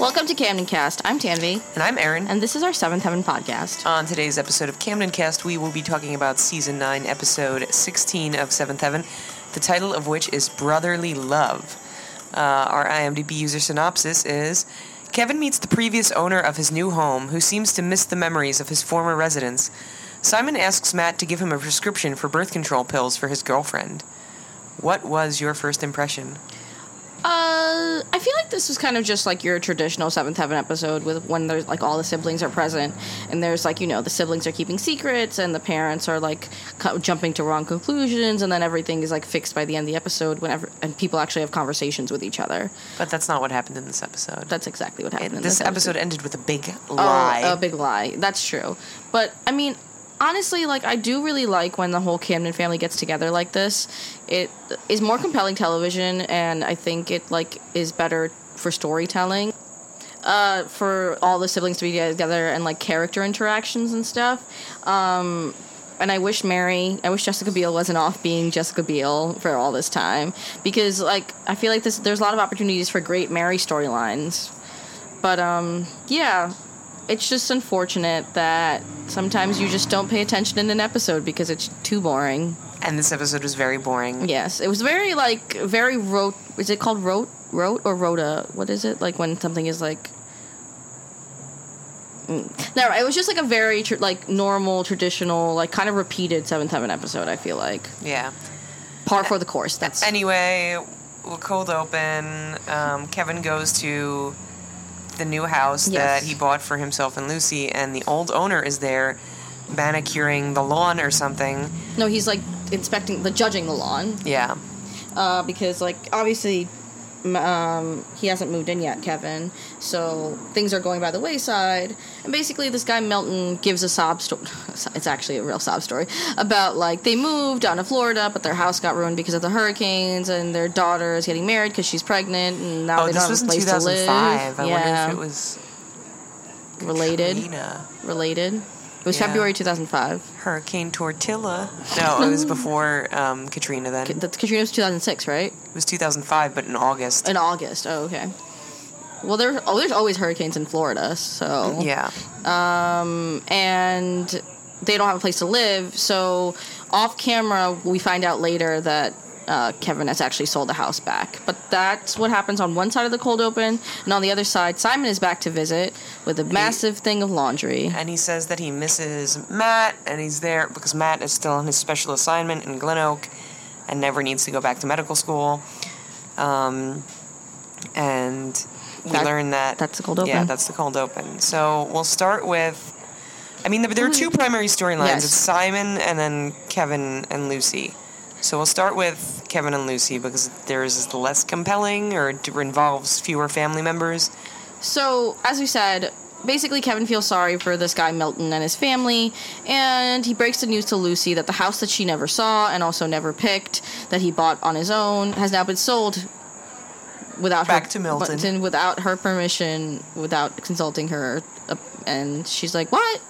Welcome to Camden Cast. I'm Tanvi, And I'm Aaron. and this is our Seventh Heaven podcast. On today's episode of Camden Cast, we will be talking about season 9, episode 16 of Seventh Heaven, the title of which is Brotherly Love. Uh, our IMDb user synopsis is Kevin meets the previous owner of his new home, who seems to miss the memories of his former residence. Simon asks Matt to give him a prescription for birth control pills for his girlfriend. What was your first impression? Uh, I feel like this was kind of just like your traditional Seventh Heaven episode with when there's like all the siblings are present, and there's like you know the siblings are keeping secrets, and the parents are like cu- jumping to wrong conclusions, and then everything is like fixed by the end of the episode whenever and people actually have conversations with each other. But that's not what happened in this episode. That's exactly what happened. in this this episode ended with a big lie. Oh, a big lie. That's true. But I mean, honestly, like I do really like when the whole Camden family gets together like this. It is more compelling television, and I think it like is better for storytelling. Uh, for all the siblings to be together and like character interactions and stuff. Um, and I wish Mary, I wish Jessica Biel wasn't off being Jessica Biel for all this time because like I feel like this there's a lot of opportunities for great Mary storylines. But um yeah, it's just unfortunate that sometimes you just don't pay attention in an episode because it's too boring. and this episode was very boring. Yes, it was very like very rote. Is it called rote, rote or rota? What is it like when something is like? Mm. No, it was just like a very tr- like normal, traditional, like kind of repeated Seventh Heaven episode. I feel like Yeah. par for the course. That's Anyway, cold open. Um, Kevin goes to the new house Yes. that he bought for himself and Lucy, and the old owner is there manicuring the lawn or something. no, he's like inspecting the judging the lawn Yeah. uh, because like obviously um, he hasn't moved in yet, Kevin. So things are going by the wayside. And basically, this guy Milton gives a sob story. It's actually a real sob story about like they moved down to Florida, but their house got ruined because of the hurricanes, and their daughter is getting married because she's pregnant, and now Oh, they don't was have in a place to live. 2005. I yeah, wonder if it was related. Katrina. Related. It was Yeah. February 2005. Hurricane Tortilla. No, it was before um, Katrina then. Katrina was 2006, right? It was 2005, but in August. In August. Oh, okay. Well, there's oh, there's always hurricanes in Florida, so Yeah. Um, and they don't have a place to live. So, off camera, we find out later that uh, Kevin has actually sold the house back. But that's what happens on one side of the cold open, and on the other side, Simon is back to visit with a massive thing of laundry. and he says that he misses Matt, and he's there because Matt is still on his special assignment in Glen Oak and never needs to go back to medical school. Um, and we That- learn that that's the cold open. Yeah, that's the cold open. So we'll start with. I mean, there are two primary storylines. Yes. It's Simon and then Kevin and Lucy. So we'll start with Kevin and Lucy because theirs is less compelling or involves fewer family members. So, as we said, basically Kevin feels sorry for this guy Milton and his family, and he breaks the news to Lucy that the house that she never saw and also never picked, that he bought on his own, has now been sold without Back her to Milton. without her permission, without consulting her, uh, and she's like, "What?"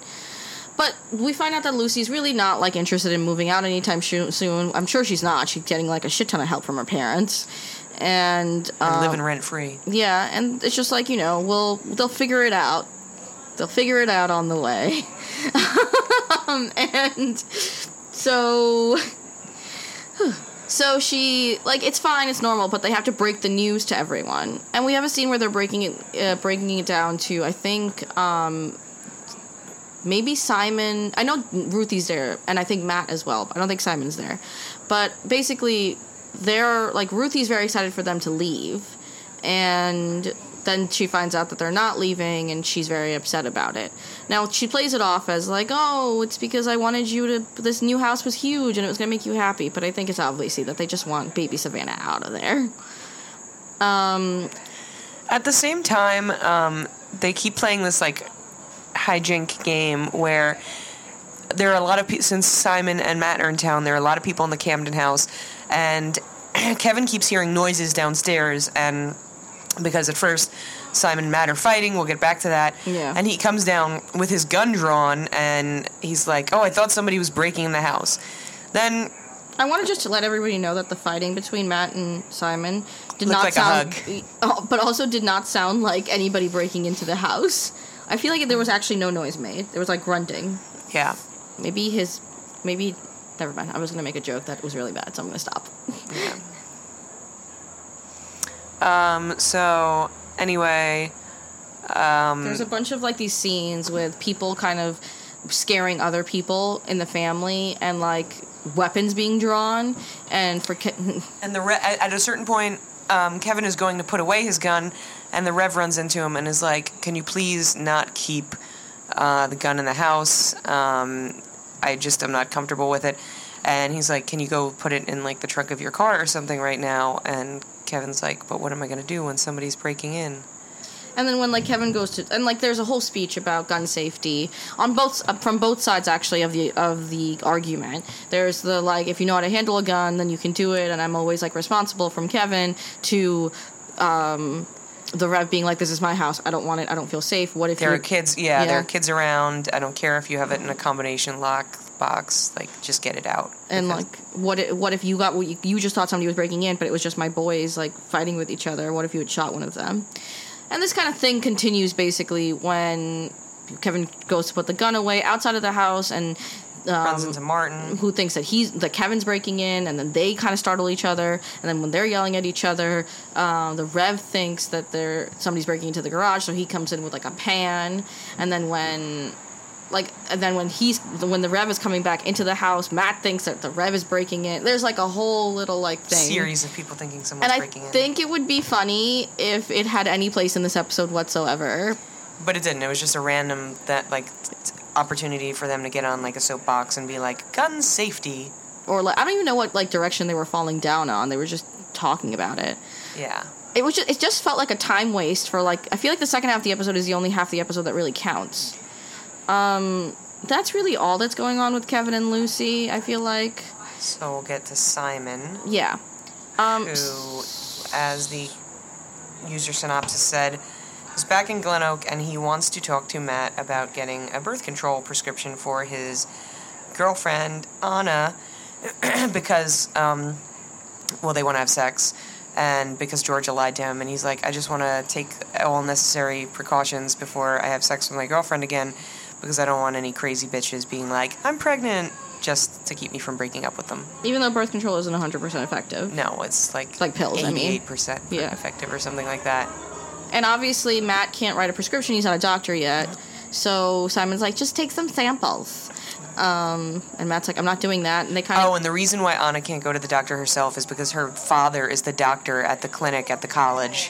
But we find out that Lucy's really not like interested in moving out anytime soon. I'm sure she's not. She's getting like a shit ton of help from her parents, and And um, living rent free. yeah, and it's just like you know, we'll they'll figure it out. They'll figure it out on the way. um, and so, so she like it's fine, it's normal, but they have to break the news to everyone. And we have a scene where they're breaking it, uh, breaking it down to I think um, maybe Simon. I know Ruthie's there, and I think Matt as well. I don't think Simon's there. But basically, they're like Ruthie's very excited for them to leave, and then she finds out that they're not leaving, and she's very upset about it. Now she plays it off as like, "Oh, it's because I wanted you to. This new house was huge, and it was gonna make you happy." But I think it's obviously that they just want baby Savannah out of there. Um, At the same time, um, they keep playing this like hijink game where there are a lot of people. Since Simon and Matt are in town, there are a lot of people in the Camden house, and Kevin keeps hearing noises downstairs. And because at first Simon and Matt are fighting, we'll get back to that. Yeah. And he comes down with his gun drawn, and he's like, "Oh, I thought somebody was breaking in the house." Then I wanted just to let everybody know that the fighting between Matt and Simon did Looked not like sound. Oh, but also did not sound like anybody breaking into the house. I feel like there was actually no noise made. There was like grunting. Yeah. Maybe his, maybe. Never mind. I was gonna make a joke that was really bad, so I'm gonna stop. yeah. Um. So anyway, um, There's a bunch of like these scenes with people kind of scaring other people in the family and like weapons being drawn and for Ke- and the re- at a certain point, um, Kevin is going to put away his gun, and the Rev runs into him and is like, "Can you please not keep uh, the gun in the house? Um, I just am not comfortable with it." And he's like, "Can you go put it in like the trunk of your car or something right now?" And Kevin's like, "But what am I going to do when somebody's breaking in?" And then when like Kevin goes to and like there's a whole speech about gun safety on both uh, from both sides actually of the of the argument. There's the like if you know how to handle a gun then you can do it and I'm always like responsible from Kevin to um the rev being like this is my house I don't want it I don't feel safe. What if There are kids, yeah, there are kids around. I don't care if you have it in a combination lock box. Like, just get it out. and Because- like what if, what if you got what you, you just thought somebody was breaking in but it was just my boys like fighting with each other what if you had shot one of them and this kind of thing continues basically when kevin goes to put the gun away outside of the house and runs um, into Martin. who thinks that he's that kevin's breaking in and then they kind of startle each other and then when they're yelling at each other um, the rev thinks that they're somebody's breaking into the garage so he comes in with like a pan and then when like and then when he's when the rev is coming back into the house matt thinks that the rev is breaking in there's like a whole little like thing Series of people thinking someone's and i breaking in. think it would be funny if it had any place in this episode whatsoever But it didn't. It was just a random that like opportunity for them to get on like a soapbox and be like gun safety. or like i don't even know what like direction they were falling down on they were just talking about it Yeah. it was just, it just felt like a time waste for like i feel like the second half of the episode is the only half of the episode that really counts um that's really all that's going on with kevin and lucy i feel like. So we'll get to Simon, yeah. Um who, as the user synopsis said, is back in Glen Oak and he wants to talk to Matt about getting a birth control prescription for his girlfriend Anna because um, well they want to have sex and because Georgia lied to him and he's like I just want to take all necessary precautions before I have sex with my girlfriend again because I don't want any crazy bitches being like I'm pregnant just to keep me from breaking up with them. even though birth control isn't 100% effective No, it's like like pills, I mean. 88% Yeah. effective or something like that. and obviously matt can't write a prescription he's not a doctor yet so simon's like just take some samples um and matt's like i'm not doing that and they kind of Oh, and the reason why Anna can't go to the doctor herself is because her father is the doctor at the clinic at the college,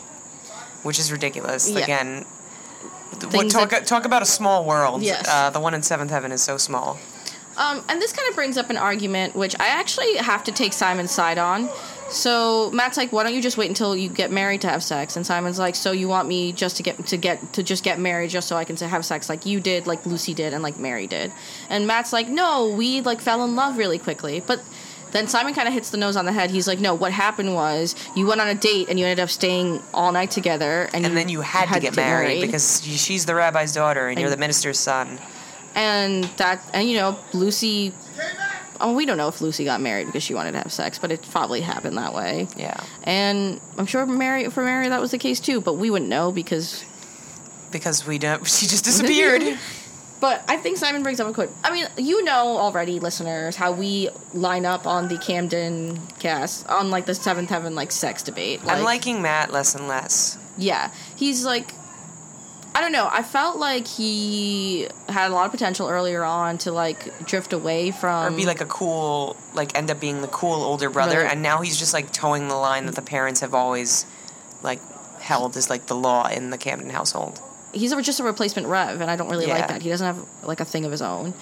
which is ridiculous. Yeah. Again, what, talk that- talk about a small world. Yes. Uh, the one in Seventh Heaven is so small. Um, and this kind of brings up an argument, which I actually have to take Simon's side on. So Matt's like, "Why don't you just wait until you get married to have sex?" And Simon's like, "So you want me just to get to get to just get married just so I can have sex like you did, like Lucy did, and like Mary did?" And Matt's like, "No, we like fell in love really quickly." But then Simon kind of hits the nose on the head. He's like, "No, what happened was you went on a date and you ended up staying all night together, and, And then you had, to get married, because she's the rabbi's daughter and, you're the minister's son. and that and you know Lucy." Oh, we don't know if Lucy got married because she wanted to have sex, but it probably happened that way. Yeah, And I'm sure Mary for Mary that was the case too, but we wouldn't know because. because we don't. She just disappeared. But I think Simon brings up a good. I mean, you know already, listeners, how we line up on the Camden cast on like the Seventh Heaven like sex debate. I'm liking Matt less and less. yeah, he's like. I don't know. I felt like he had a lot of potential earlier on to like drift away from or be like a cool like end up being the cool older brother Right. and now he's just like toeing the line that the parents have always like held as like the law in the Camden household. He's just a replacement rev, and I don't really Yeah. like that. He doesn't have like a thing of his own.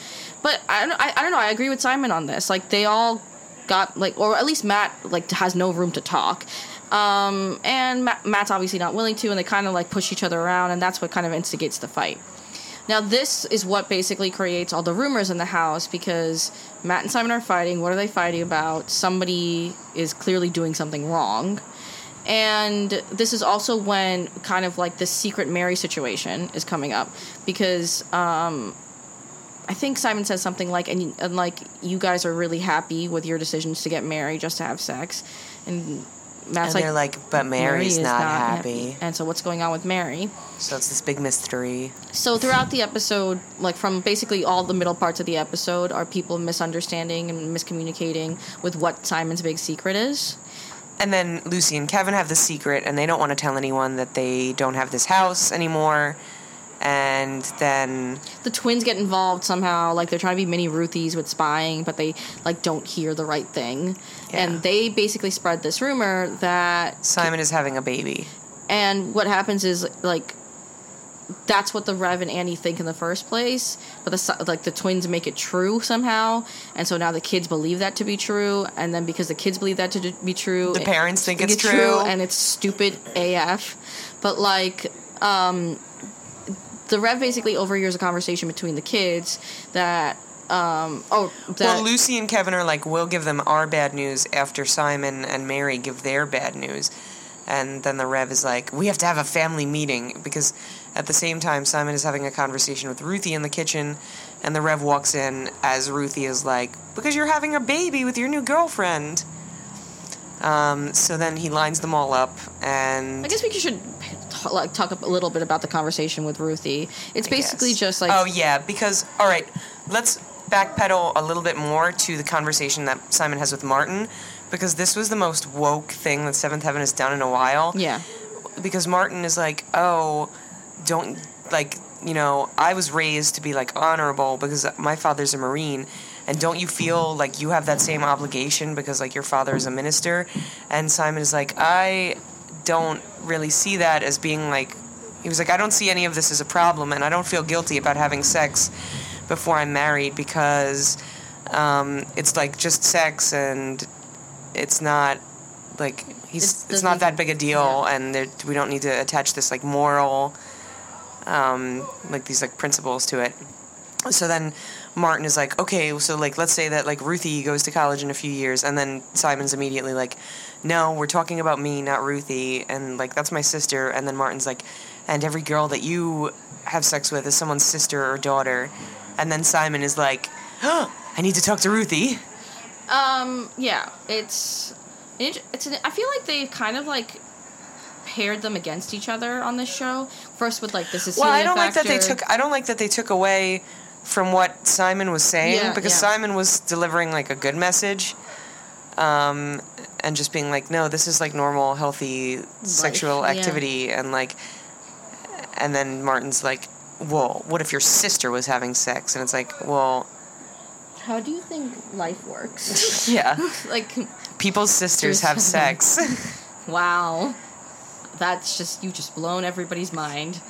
But I don't, I, I don't know. I agree with Simon on this. Like they all got like, or at least Matt like has no room to talk. Um, and Matt, Matt's obviously not willing to, and they kind of like push each other around, and that's what kind of instigates the fight. Now, this is what basically creates all the rumors in the house because Matt and Simon are fighting. What are they fighting about? Somebody is clearly doing something wrong. And this is also when kind of like the secret Mary situation is coming up because um, I think Simon says something like, and, and like you guys are really happy with your decisions to get married just to have sex, and Matt's and like, they're like, but Mary's is not, happy. And so what's going on with Mary? So it's this big mystery. So throughout the episode, like from basically all the middle parts of the episode, are people misunderstanding and miscommunicating with what Simon's big secret is. And then Lucy and Kevin have the secret, and they don't want to tell anyone that they don't have this house anymore. And then The twins get involved somehow, like they're trying to be mini Ruthies with spying, but they like don't hear the right thing. Yeah. And they basically spread this rumor that Simon is having a baby. and what happens is like that's what the Rev and Annie think in the first place, but the like the twins make it true somehow, and so now the kids believe that to be true, and then because the kids believe that to be true, The it- parents think it's true. and it's stupid AF. But like, um, the Rev basically overhears a conversation between the kids that, um, oh, that well, Lucy and Kevin are like, we'll give them our bad news after Simon and Mary give their bad news. And then the Rev is like, we have to have a family meeting because at the same time, Simon is having a conversation with Ruthie in the kitchen, and the Rev walks in as Ruthie is like, because you're having a baby with your new girlfriend. Um, so then he lines them all up, and I guess we should t- like talk a little bit about the conversation with Ruthie. It's basically Yes. just like oh yeah because all right let's backpedal a little bit more to the conversation that simon has with martin because this was the most woke thing that seventh heaven has done in a while. Yeah. because martin is like oh don't like you know i was raised to be like honorable because my father's a marine. And don't you feel like you have that same obligation because like your father is a minister? And simon is like i don't really see that as being like he was like i don't see any of this as a problem and i don't feel guilty about having sex before i'm married because um, it's like just sex and it's not like he's It it's not that big a deal and there, we don't need to attach this like moral um, like these like principles to it. So then martin is like okay so like let's say that like ruthie goes to college in a few years and then simon's immediately like no we're talking about me not ruthie and like that's my sister and then martin's like and every girl that you have sex with is someone's sister or daughter and then simon is like oh, i need to talk to ruthie Um, yeah, it's it's. An, I feel like they kind of like paired them against each other on this show. First with like this is well i don't like that they took i don't like that they took away from what simon was saying Yeah, because yeah. simon was delivering like a good message um, and just being like no this is like normal healthy sexual yeah. activity and like and then martin's like well what if your sister was having sex and it's like well How do you think life works? yeah like, people's sisters have sex wow, that's just you just blown everybody's mind.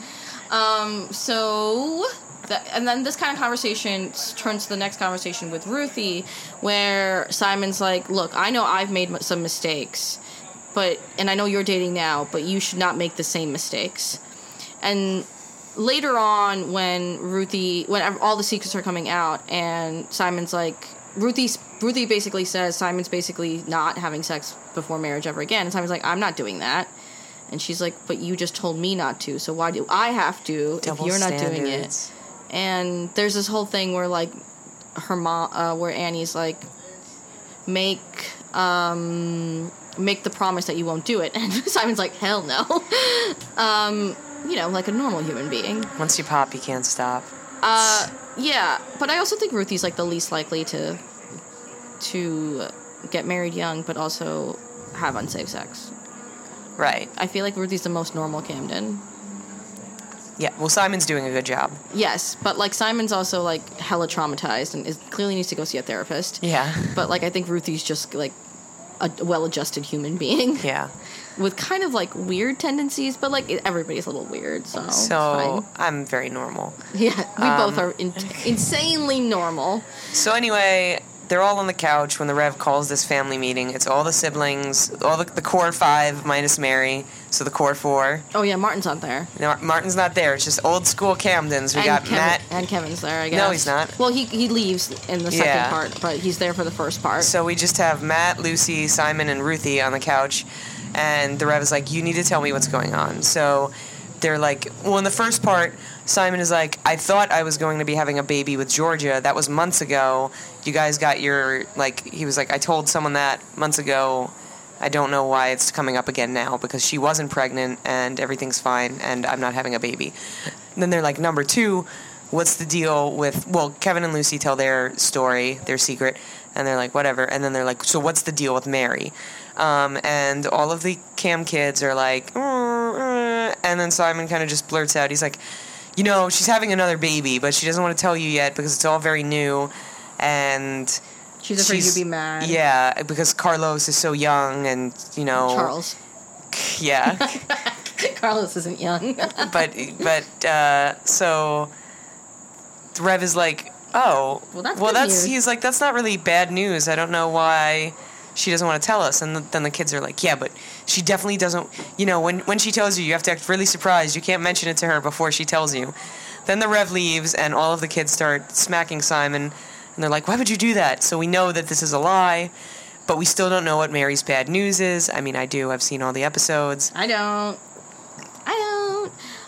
Um, so. That, and then this kind of conversation turns to the next conversation with Ruthie, where Simon's like, "Look, I know I've made m- some mistakes, but and I know you're dating now, but you should not make the same mistakes." And later on, when Ruthie, when all the secrets are coming out, and Simon's like, Ruthie, Ruthie basically says Simon's basically not having sex before marriage ever again. And Simon's like, I'm not doing that. And she's like, but you just told me not to, so why do I have to Double if you're not doing it? And there's this whole thing where like her mom, uh, where Annie's like, make um make the promise that you won't do it, and Simon's like, hell no. um, you know, like a normal human being. once you pop you can't stop Uh, yeah, but I also think Ruthie's like the least likely to to get married young, but also have unsafe sex. right I feel like Ruthie's the most normal Camden. yeah well simon's doing a good job Yes, but like Simon's also like hella traumatized and is clearly needs to go see a therapist. yeah But like I think Ruthie's just like a well-adjusted human being. Yeah. With kind of like weird tendencies, but like everybody's a little weird, so so i'm very normal. Yeah, we both um, are in- insanely normal. So anyway, they're all on the couch when the Rev calls this family meeting. It's all the siblings, all the, the core five minus Mary, so the core four. Oh yeah, Martin's not there. No, Martin's not there. It's just old school Camdens. We and got Kevin, Matt. and Kevin's there. I guess. No, he's not. Well, he he leaves in the second Yeah. part, but he's there for the first part. So we just have Matt, Lucy, Simon, and Ruthie on the couch, and the Rev is like, "You need to tell me what's going on." So they're like, well, in the first part, Simon is like, I thought I was going to be having a baby with Georgia. That was months ago. You guys got your like. He was like, I told someone that months ago. I don't know why it's coming up again now because she wasn't pregnant and everything's fine and I'm not having a baby. And then they're like, number two, what's the deal with? Well, Kevin and Lucy tell their story, their secret, and they're like, whatever. And then they're like, so what's the deal with Mary? Um, and all of the cam kids are like, "Uh, uh," and then Simon kind of just blurts out, he's like, you know, she's having another baby, but she doesn't want to tell you yet because it's all very new, and She's afraid she's- you'd be mad. Yeah, because Carlos is so young, and you know, Charles. Yeah, Carlos isn't young. but but uh, so Rev is like, oh, Well, that's well, that's news. he's like, that's not really bad news. I don't know why she doesn't want to tell us. And th- then the kids are like, yeah, but she definitely doesn't. You know, when when she tells you, you have to act really surprised. You can't mention it to her before she tells you. Then the Rev leaves, and all of the kids start smacking Simon, and they're like, why would you do that? So we know that this is a lie. But we still don't know what Mary's bad news is. I mean, I do. I've seen all the episodes. I don't.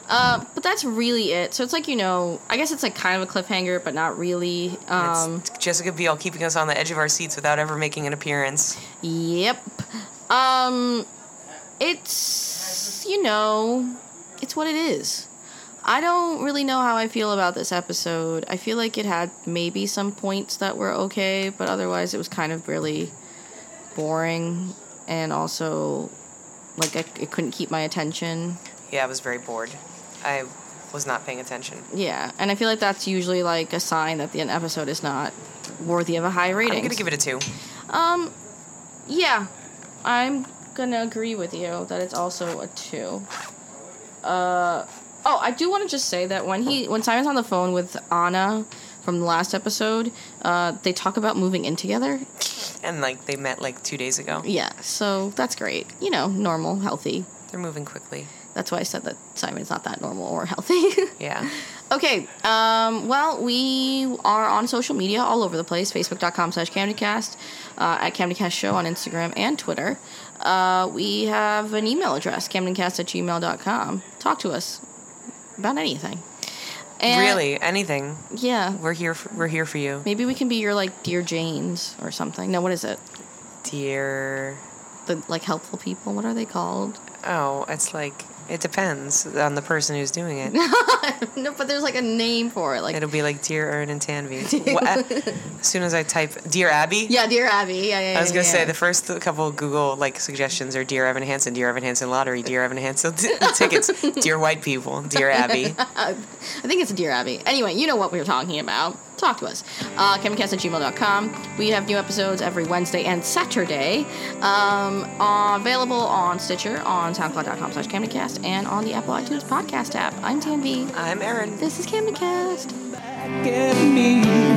Uh, but that's really it. So it's like you know, I guess it's like kind of a cliffhanger, but not really. Um, it's Jessica Biel keeping us on the edge of our seats without ever making an appearance. Yep. Um, it's you know, it's what it is. I don't really know how I feel about this episode. I feel like it had maybe some points that were okay, but otherwise it was kind of really boring, and also like I, it couldn't keep my attention. Yeah, I was very bored. I was not paying attention. Yeah, and I feel like that's usually like a sign that the episode is not worthy of a high rating. I'm gonna give it a two. Um, yeah, I'm gonna agree with you that it's also a two. Uh, oh, I do want to just say that when he when Simon's on the phone with Anna from the last episode, uh, they talk about moving in together. And like they met like two days ago. Yeah, so that's great. You know, normal, healthy. They're moving quickly. That's why I said that Simon's not that normal or healthy. Yeah. Okay. Um, well, we are on social media all over the place. Facebook.com slash CamdenCast, uh, at CamdenCast Show on Instagram and Twitter. Uh, we have an email address, CamdenCast at gmail.com. Talk to us about anything. And- really, anything. Yeah. We're here. For, we're here for you, Maybe we can be your, like, Dear Janes or something. No, what is it? dear. The, like, helpful people? What are they called? Oh, it's like it depends on the person who's doing it. no, but there's, like, a name for it. Like, It'll be like dear Ern and Tanvi. Wha- as soon as I type dear Abby. yeah, Dear Abby. Yeah, yeah, I was gonna yeah. say the first couple Google like suggestions are Dear Evan Hansen, Dear Evan Hansen lottery, Dear Evan Hansen t- tickets, Dear white people, Dear Abby. I think it's Dear Abby. Anyway, you know what we were talking about. Talk to us. Uh, CamdenCast at gmail.com. We have new episodes every Wednesday and Saturday. Um, uh, available on Stitcher, on SoundCloud.com slash CamdenCast, and on the Apple iTunes podcast app. I'm Tan I'm Erin. This is CamdenCast. back at me.